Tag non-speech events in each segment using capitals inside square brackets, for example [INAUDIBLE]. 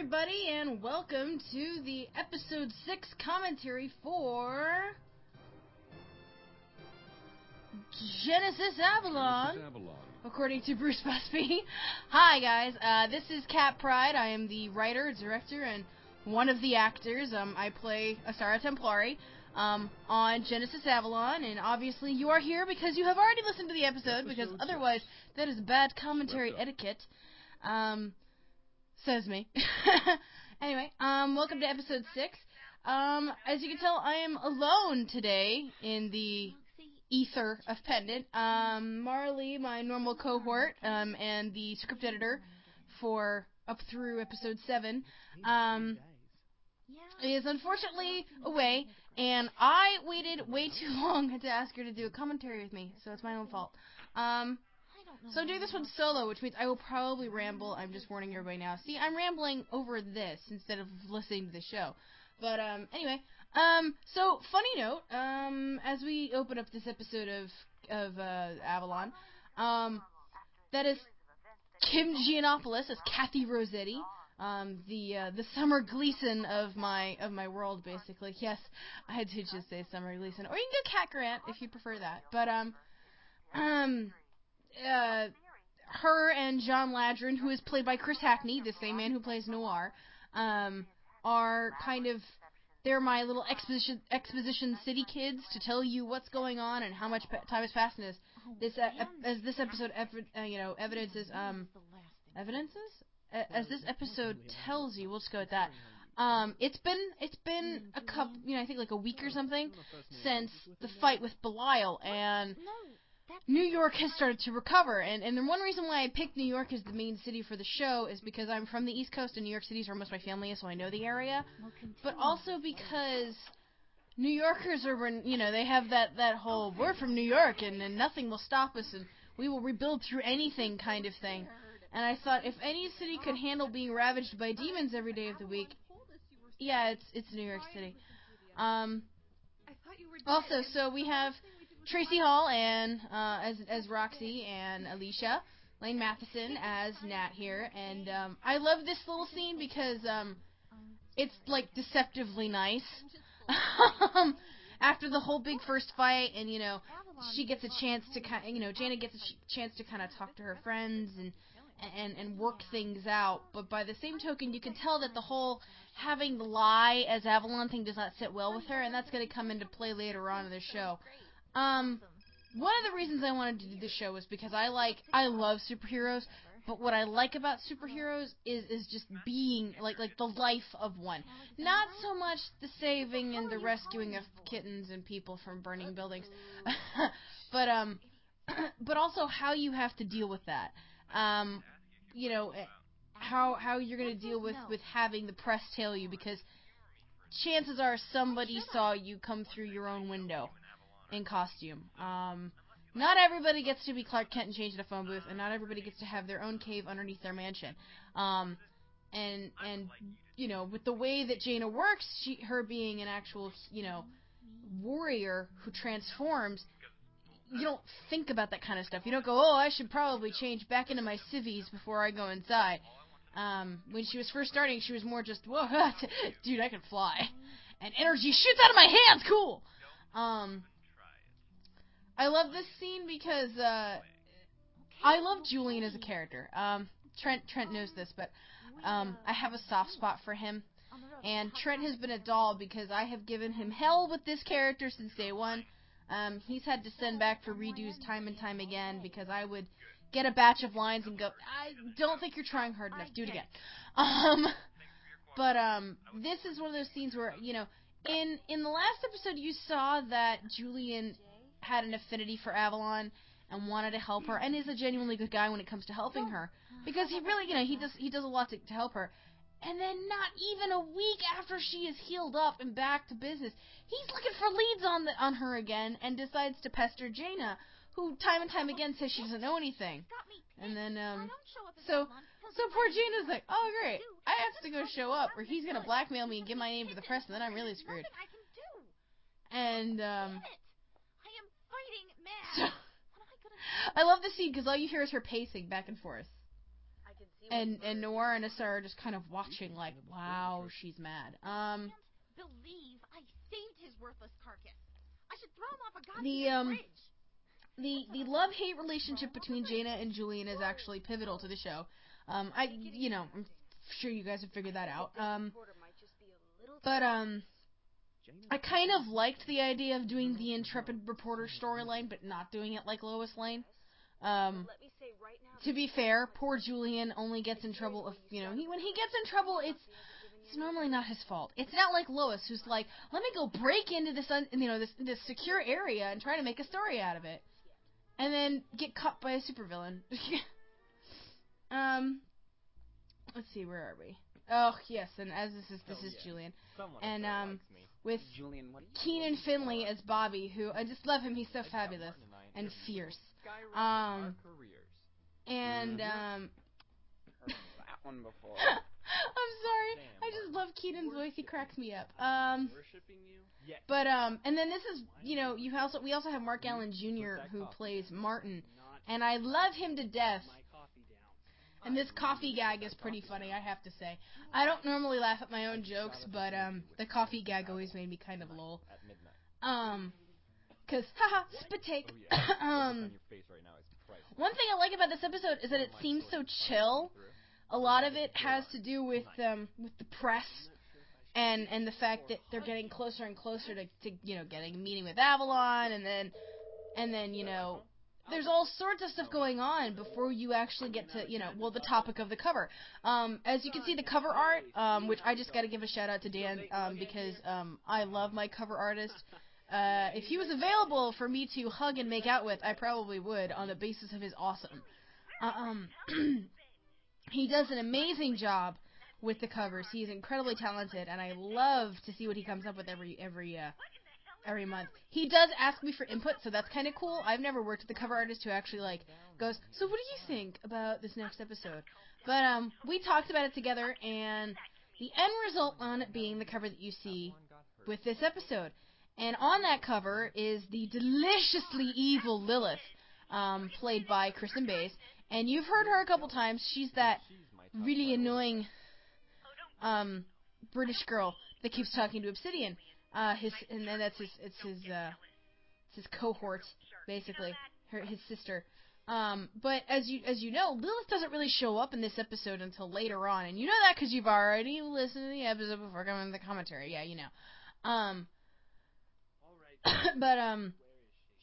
everybody, and welcome to the episode 6 commentary for Genesis Avalon, Genesis Avalon. according to Bruce Busby. [LAUGHS] Hi, guys. Uh, this is Cat Pryde. I am the writer, director, and one of the actors. Um, I play Asara Templari um, on Genesis Avalon, and obviously you are here because you have already listened to the episode, because Episode otherwise that is bad commentary etiquette. Um, says me. [LAUGHS] anyway, um, welcome to episode six. Um, as you can tell, I am alone today in the ether of Pendant. Um, Marley, my normal cohort, um, and the script editor for up through episode seven, um, is unfortunately away, and I waited way too [LAUGHS] long to ask her to do a commentary with me, so it's my own fault. Um, so I'm doing this one solo, which means I will probably ramble. I'm just warning everybody now. See, I'm rambling over this instead of listening to the show. But um, anyway, um, so funny note, um, as we open up this episode of of uh, Avalon, um, that is Kim Giannopoulos as Kathy Rossetti, um, the uh, the Summer Gleason of my of my world, basically. Yes, I did just say Summer Gleason, or you can go Cat Grant if you prefer that. But um, [CLEARS THROAT] um, uh, her and John Ladron, who is played by Chris Hackney, the same man who plays Noir, um, are kind of they're my little exposition exposition city kids to tell you what's going on and how much time has passed. This uh, as this episode ev- uh, you know evidences um evidences as this episode tells you, we'll just go with that. Um, it's been it's been a couple, you know, I think like a week or something since the fight with Belial, and New York has started to recover. And and the one reason why I picked New York as the main city for the show is because I'm from the East Coast, and New York City is where most of my family is, so I know the area. But also because New Yorkers are, when- you know, they have that that whole "we're from New York and, and nothing will stop us and we will rebuild through anything" kind of thing. And I thought if any city could handle being ravaged by demons every day of the week, yeah, it's it's New York City. Um, also, so we have Tracy Hall and uh, as as Roxy and Alicia, Lane Matheson as Nat here, and um, I love this little scene because um, it's like deceptively nice. [LAUGHS] um, after the whole big first fight, and you know, she gets a chance to kind, you know, Janet gets a ch- chance to kind of talk to her friends and and and work things out. But by the same token, you can tell that the whole having the lie as Avalon thing does not sit well with her, and that's going to come into play later on in the show. Um, one of the reasons I wanted to do this show is because I like I love superheroes, but what I like about superheroes is is just being like like the life of one. Not so much the saving and the rescuing of kittens and people from burning buildings, [LAUGHS] but um, [CLEARS THROAT] but also how you have to deal with that. Um, you know, eh, how how you're gonna deal with with having the press tail you because chances are somebody saw you come through your own window in costume. Um, not everybody gets to be Clark Kent and change in a phone booth, and not everybody gets to have their own cave underneath their mansion. Um, and and you know, with the way that Jaina works, she her being an actual you know warrior who transforms. You don't think about that kind of stuff. You don't go, oh, I should probably change back into my civvies before I go inside. Um, when she was first starting, she was more just, whoa, [LAUGHS] dude, I can fly, and energy shoots out of my hands, cool. Um, I love this scene because uh, I love Julian as a character. Um, Trent Trent knows this, but um, I have a soft spot for him. And Trent has been a doll because I have given him hell with this character since day one. Um, he's had to send back for redos time and time again because I would get a batch of lines and go, I don't think you're trying hard enough. Do it again. Um, but um, this is one of those scenes where you know, in in the last episode, you saw that Julian had an affinity for Avalon and wanted to help her, and is a genuinely good guy when it comes to helping her because he really, you know, he does he does a lot to, to help her. And then not even a week after she is healed up and back to business, he's looking for leads on the on her again and decides to pester Jaina, who time and time again says she doesn't know anything. And then um so so poor Jaina's like, oh great, I have to go show up, or he's gonna blackmail me and give my name to the press, and then I'm really screwed. And um, fighting [LAUGHS] so I love the scene because all you hear is her pacing back and forth. I can see and and Noir and Asar are just kind of watching, like, wow, she's mad. Um, Can't believe I saved his worthless carcass. I should throw him off a goddamn The, um, bridge. the the love hate relationship between Jaina and Julian is actually pivotal to the show. Um, I you know I'm sure you guys have figured that out. Um, but um, I kind of liked the idea of doing the intrepid reporter storyline, but not doing it like Lois Lane. Um, to be fair, poor Julian only gets in trouble if you know he when he gets in trouble, it's it's normally not his fault. It's not like Lois who's like, let me go break into this un, you know this this secure area and try to make a story out of it, and then get caught by a supervillain. [LAUGHS] um, let's see, where are we? Oh yes, and as this is this Oh, is yeah. Julian Someone And, um, me. with Julian. Keenan Finley as Bobby, who I just love him. He's so Edgar fabulous and fierce. Um, careers. And Mhm. um, Heard that one before. [LAUGHS] I'm sorry, Damn, I just love Keenan's voice. He cracks me up. Um, Worshipping you? Yes. but um, and then this is you know you also we also have Mark Allen Jr. who plays. Martin, and I love him to death. My coffee down. And this coffee gag is pretty funny, I have to say. I don't normally laugh at my own jokes, but um, the coffee gag always made me kind of lol. At midnight. Um, cause [LAUGHS] haha, spit take. Oh yeah. [LAUGHS] The look um, on your face right now is priceless. one thing I like about this episode is that it seems so chill. A lot of it has to do with um with the press and and the fact that they're getting closer and closer to, to you know getting a meeting with Avalon and then and then you know there's all sorts of stuff going on before you actually get to you know well the topic of the cover. Um as you can see the cover art um which I just got to give a shout out to Dan um because um I love my cover artist. Uh if he was available for me to hug and make out with I probably would on the basis of his awesome. Uh, um [CLEARS THROAT] he does an amazing job with the covers. He's incredibly talented, and I love to see what he comes up with every every uh, every month. He does ask me for input, so that's kind of cool. I've never worked with a cover artist who actually like goes, "So what do you think about this next episode?" But um, we talked about it together, and the end result on it being the cover that you see with this episode. And on that cover is the deliciously evil Lilith, um, played by Kristen Bays. And you've heard her a couple times. She's that really annoying um British girl that keeps talking to Obsidian. Uh his and then that's his it's his uh it's his cohort basically, her his sister. Um but as you as you know, Lilith doesn't really show up in this episode until later on and you know that cuz you've already listened to the episode before coming to the commentary. Yeah, you know. Um [COUGHS] but um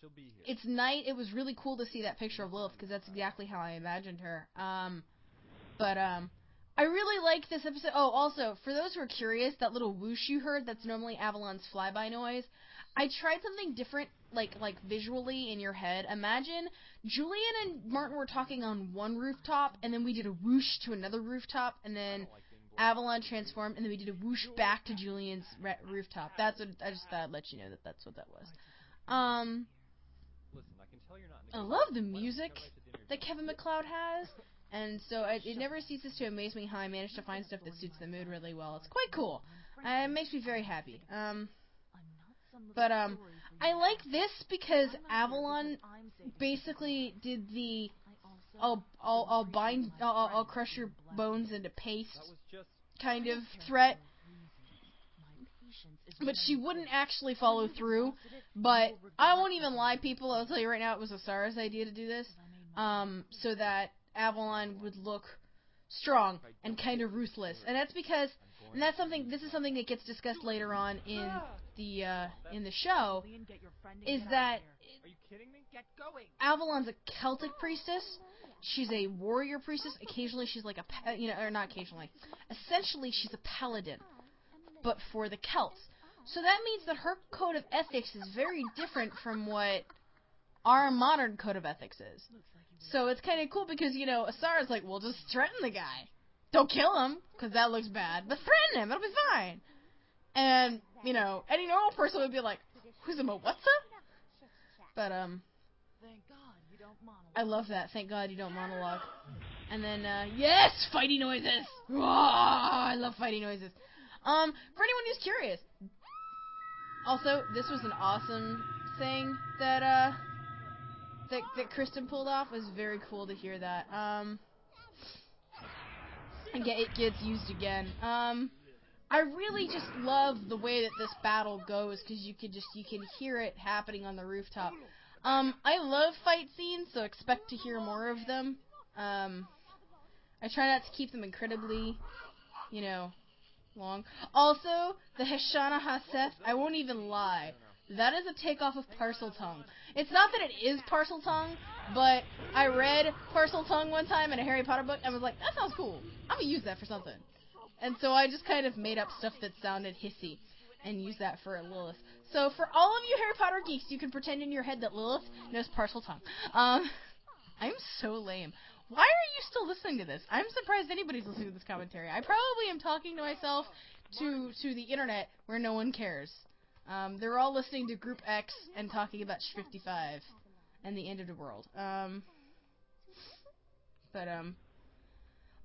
She'll be here. it's night. It was really cool to see that picture of Lilith because that's exactly how I imagined her. Um, but um, I really like this episode. Oh, also for those who are curious, that little whoosh you heard that's normally Avalon's flyby noise. I tried something different, like like visually in your head. Imagine Julian and Martin were talking on one rooftop, and then we did a whoosh to another rooftop, and then. Avalon transformed, and then we did a whoosh back to Julian's re- rooftop. That's what I just thought I'd let you know that that's what that was. Um. I can tell you're not. in a I good love the Why don't you music come right to dinner that? Kevin MacLeod has, and so I, it never ceases to amaze me how I managed to find stuff that suits the mood really well. It's quite cool. Uh, it makes me very happy. Um, but um, I like this because Avalon basically did the I'll I'll, I'll bind I'll, I'll- I'll crush your bones into paste That was just. kind of threat, but she wouldn't actually follow through. But I won't even lie, people. I'll tell you right now, it was Asara's idea to do this, um, so that Avalon would look strong and kind of ruthless, and that's because, and that's something. This is something that gets discussed later on in the uh, in the show. Is that. Avalon's a Celtic priestess? She's a warrior priestess. Occasionally, she's like a you know, or not occasionally. Essentially, she's a paladin, but for the Celts. So that means that her code of ethics is very different from what our modern code of ethics is. So it's kind of cool because you know Asara's like, well, just threaten the guy. Don't kill him because that looks bad, but threaten him. It'll be fine. And you know, any normal person would be like, who's a Mawatsa? But um, Thank God you don't monologue. I love that. Thank God you don't monologue. And then, uh, yes, fighting noises. Whoa, I love fighting noises. Um, for anyone who's curious, also this was an awesome thing that uh that that Kristen pulled off. Was very cool to hear that. Um, and get it gets used again. Um, I really just love the way that this battle goes because you can just you can hear it happening on the rooftop. Um, I love fight scenes, so expect to hear more of them. Um, I try not to keep them incredibly, you know, long. Also, the Heshana Haseth, I won't even lie. That is a takeoff of Parseltongue. It's not that it is Parseltongue, but I read Parseltongue one time in a Harry Potter book and I was like, that sounds cool. I'm gonna use that for something. And so I just kind of made up stuff that sounded hissy and used that for Lilith. So for all of you Harry Potter geeks, you can pretend in your head that Lilith knows Parseltongue. Um, I'm so lame. Why are you still listening to this? I'm surprised anybody's listening to this commentary. I probably am talking to myself to to the internet where no one cares. Um, they're all listening to Group X and talking about Sh 55 and the end of the world. Um, but um,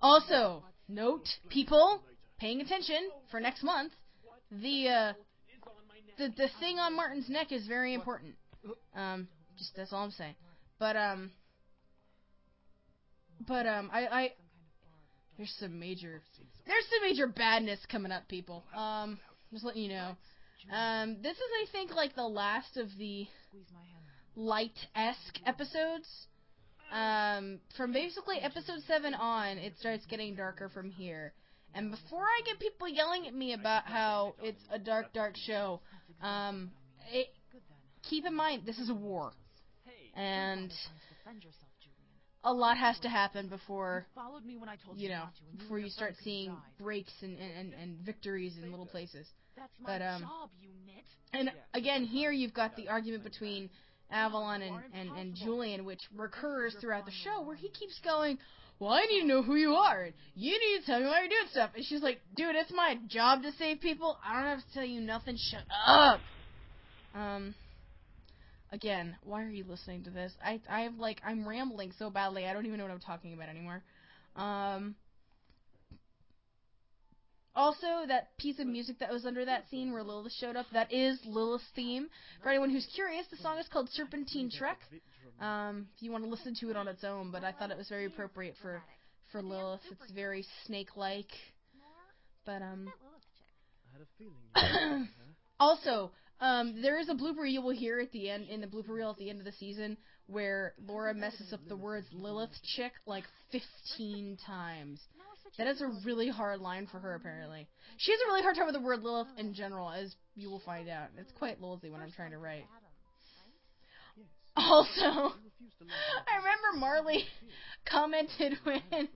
also note people paying attention for next month. The uh, the the thing on Martin's neck is very important. Um, just that's all I'm saying. But um, but um, I I there's some major there's some major badness coming up, people. Um, just letting you know. Um, this is I think like the last of the light esque episodes. Um, from basically episode seven on, it starts getting darker from here. And before I get people yelling at me about how it's a dark, dark show, um, it, keep in mind this is a war, and a lot has to happen before followed me when I told you know not to, and before you start seeing breaks and, and, and, and victories in little places. That's my but, um, job, you nit. And again, here you've got the argument between Avalon and, and, and Julian, which recurs throughout the show, where he keeps going, Well, I need to know who you are, and you need to tell me why you're doing stuff. And she's like, Dude, it's my job to save people. I don't have to tell you nothing. Shut up. Um, again, why are you listening to this? I, I like, I'm rambling so badly, I don't even know what I'm talking about anymore. Um, also, that piece of music that was under that [LAUGHS] scene where Lilith showed up, that is Lilith's theme. For anyone who's curious, the song is called Serpentine Trek. Um, if you want to listen to it on its own, but I thought it was very appropriate for for Lilith. It's very snake-like. But um, That Lilith chick. also, um, there is a blooper you will hear at the end in the blooper reel at the end of the season where Laura messes up the words Lilith chick like 15 times. Now we're switching That is a really hard line for her, apparently. She has a really hard time with the word Lilith in general, as you will find out. It's quite Lilithy when I'm trying to write. [LAUGHS] Also, I remember Marley commented when [LAUGHS]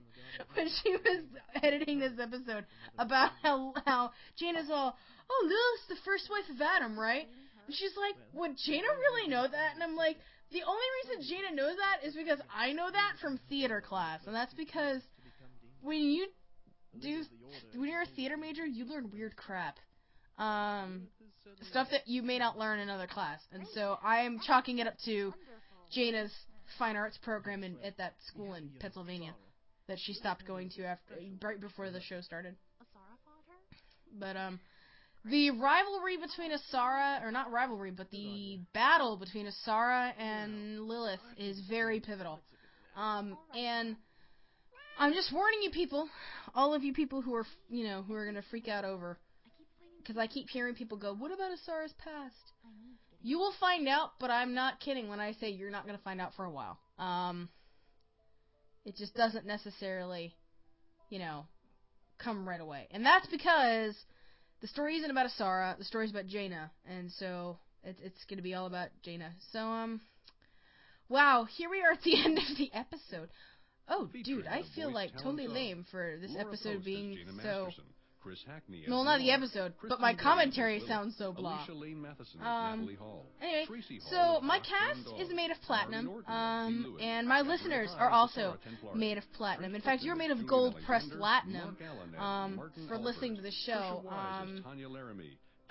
when she was editing this episode about how how Jaina's all, oh Lilith's the first wife of Adam, right? And she's like, would Jaina really know that? And I'm like, the only reason Jaina knows that is because I know that from theater class, and that's because when you do when you're a theater major, you learn weird crap. Um, stuff that you may not learn in other class, and so I'm chalking it up to Jaina's fine arts program in, at that school in Pennsylvania that she stopped going to after right before the show started. But um, the rivalry between Asara, or not rivalry, but the battle between Asara and Lilith is very pivotal. Um, and I'm just warning you people, all of you people who are, you know, who are gonna freak out over, because I keep hearing people go, "What about Asara's past?" I need to get You will find out, but I'm not kidding when I say you're not going to find out for a while. Um, it just doesn't necessarily, you know, come right away. And that's because the story isn't about Asara, the story's about Jaina, and so it, it's going to be all about Jaina. So, um, wow, here we are at the [LAUGHS] end of the episode. Oh, dude, I feel like totally lame for this episode being so. Chris Hackney Well, not the episode, Kristen but my commentary Lilith, sounds so blah. Alicia Lane Matheson Um. Anyway, so my cast is made of platinum, um, and my listeners are also made of platinum. In fact, you're made of gold pressed platinum Mark Allen as um, for listening to the show. Trisha Wise as Um,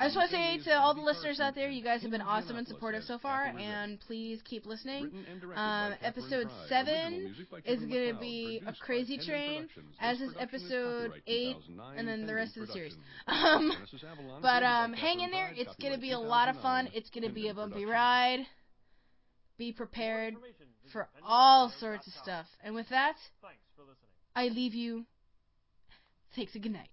I just want to say to all the listeners out there, you guys have been awesome and supportive so far, and please keep listening. Written and directed Um, episode seven Original music by is going to be a crazy train, as is episode eight, and then the rest of the series. [LAUGHS] Um, But um, hang in there. It's gonna be a lot of fun. It's gonna be a bumpy ride. Be prepared for all sorts of stuff. And with that, Thanks for listening. I leave you takes a good night.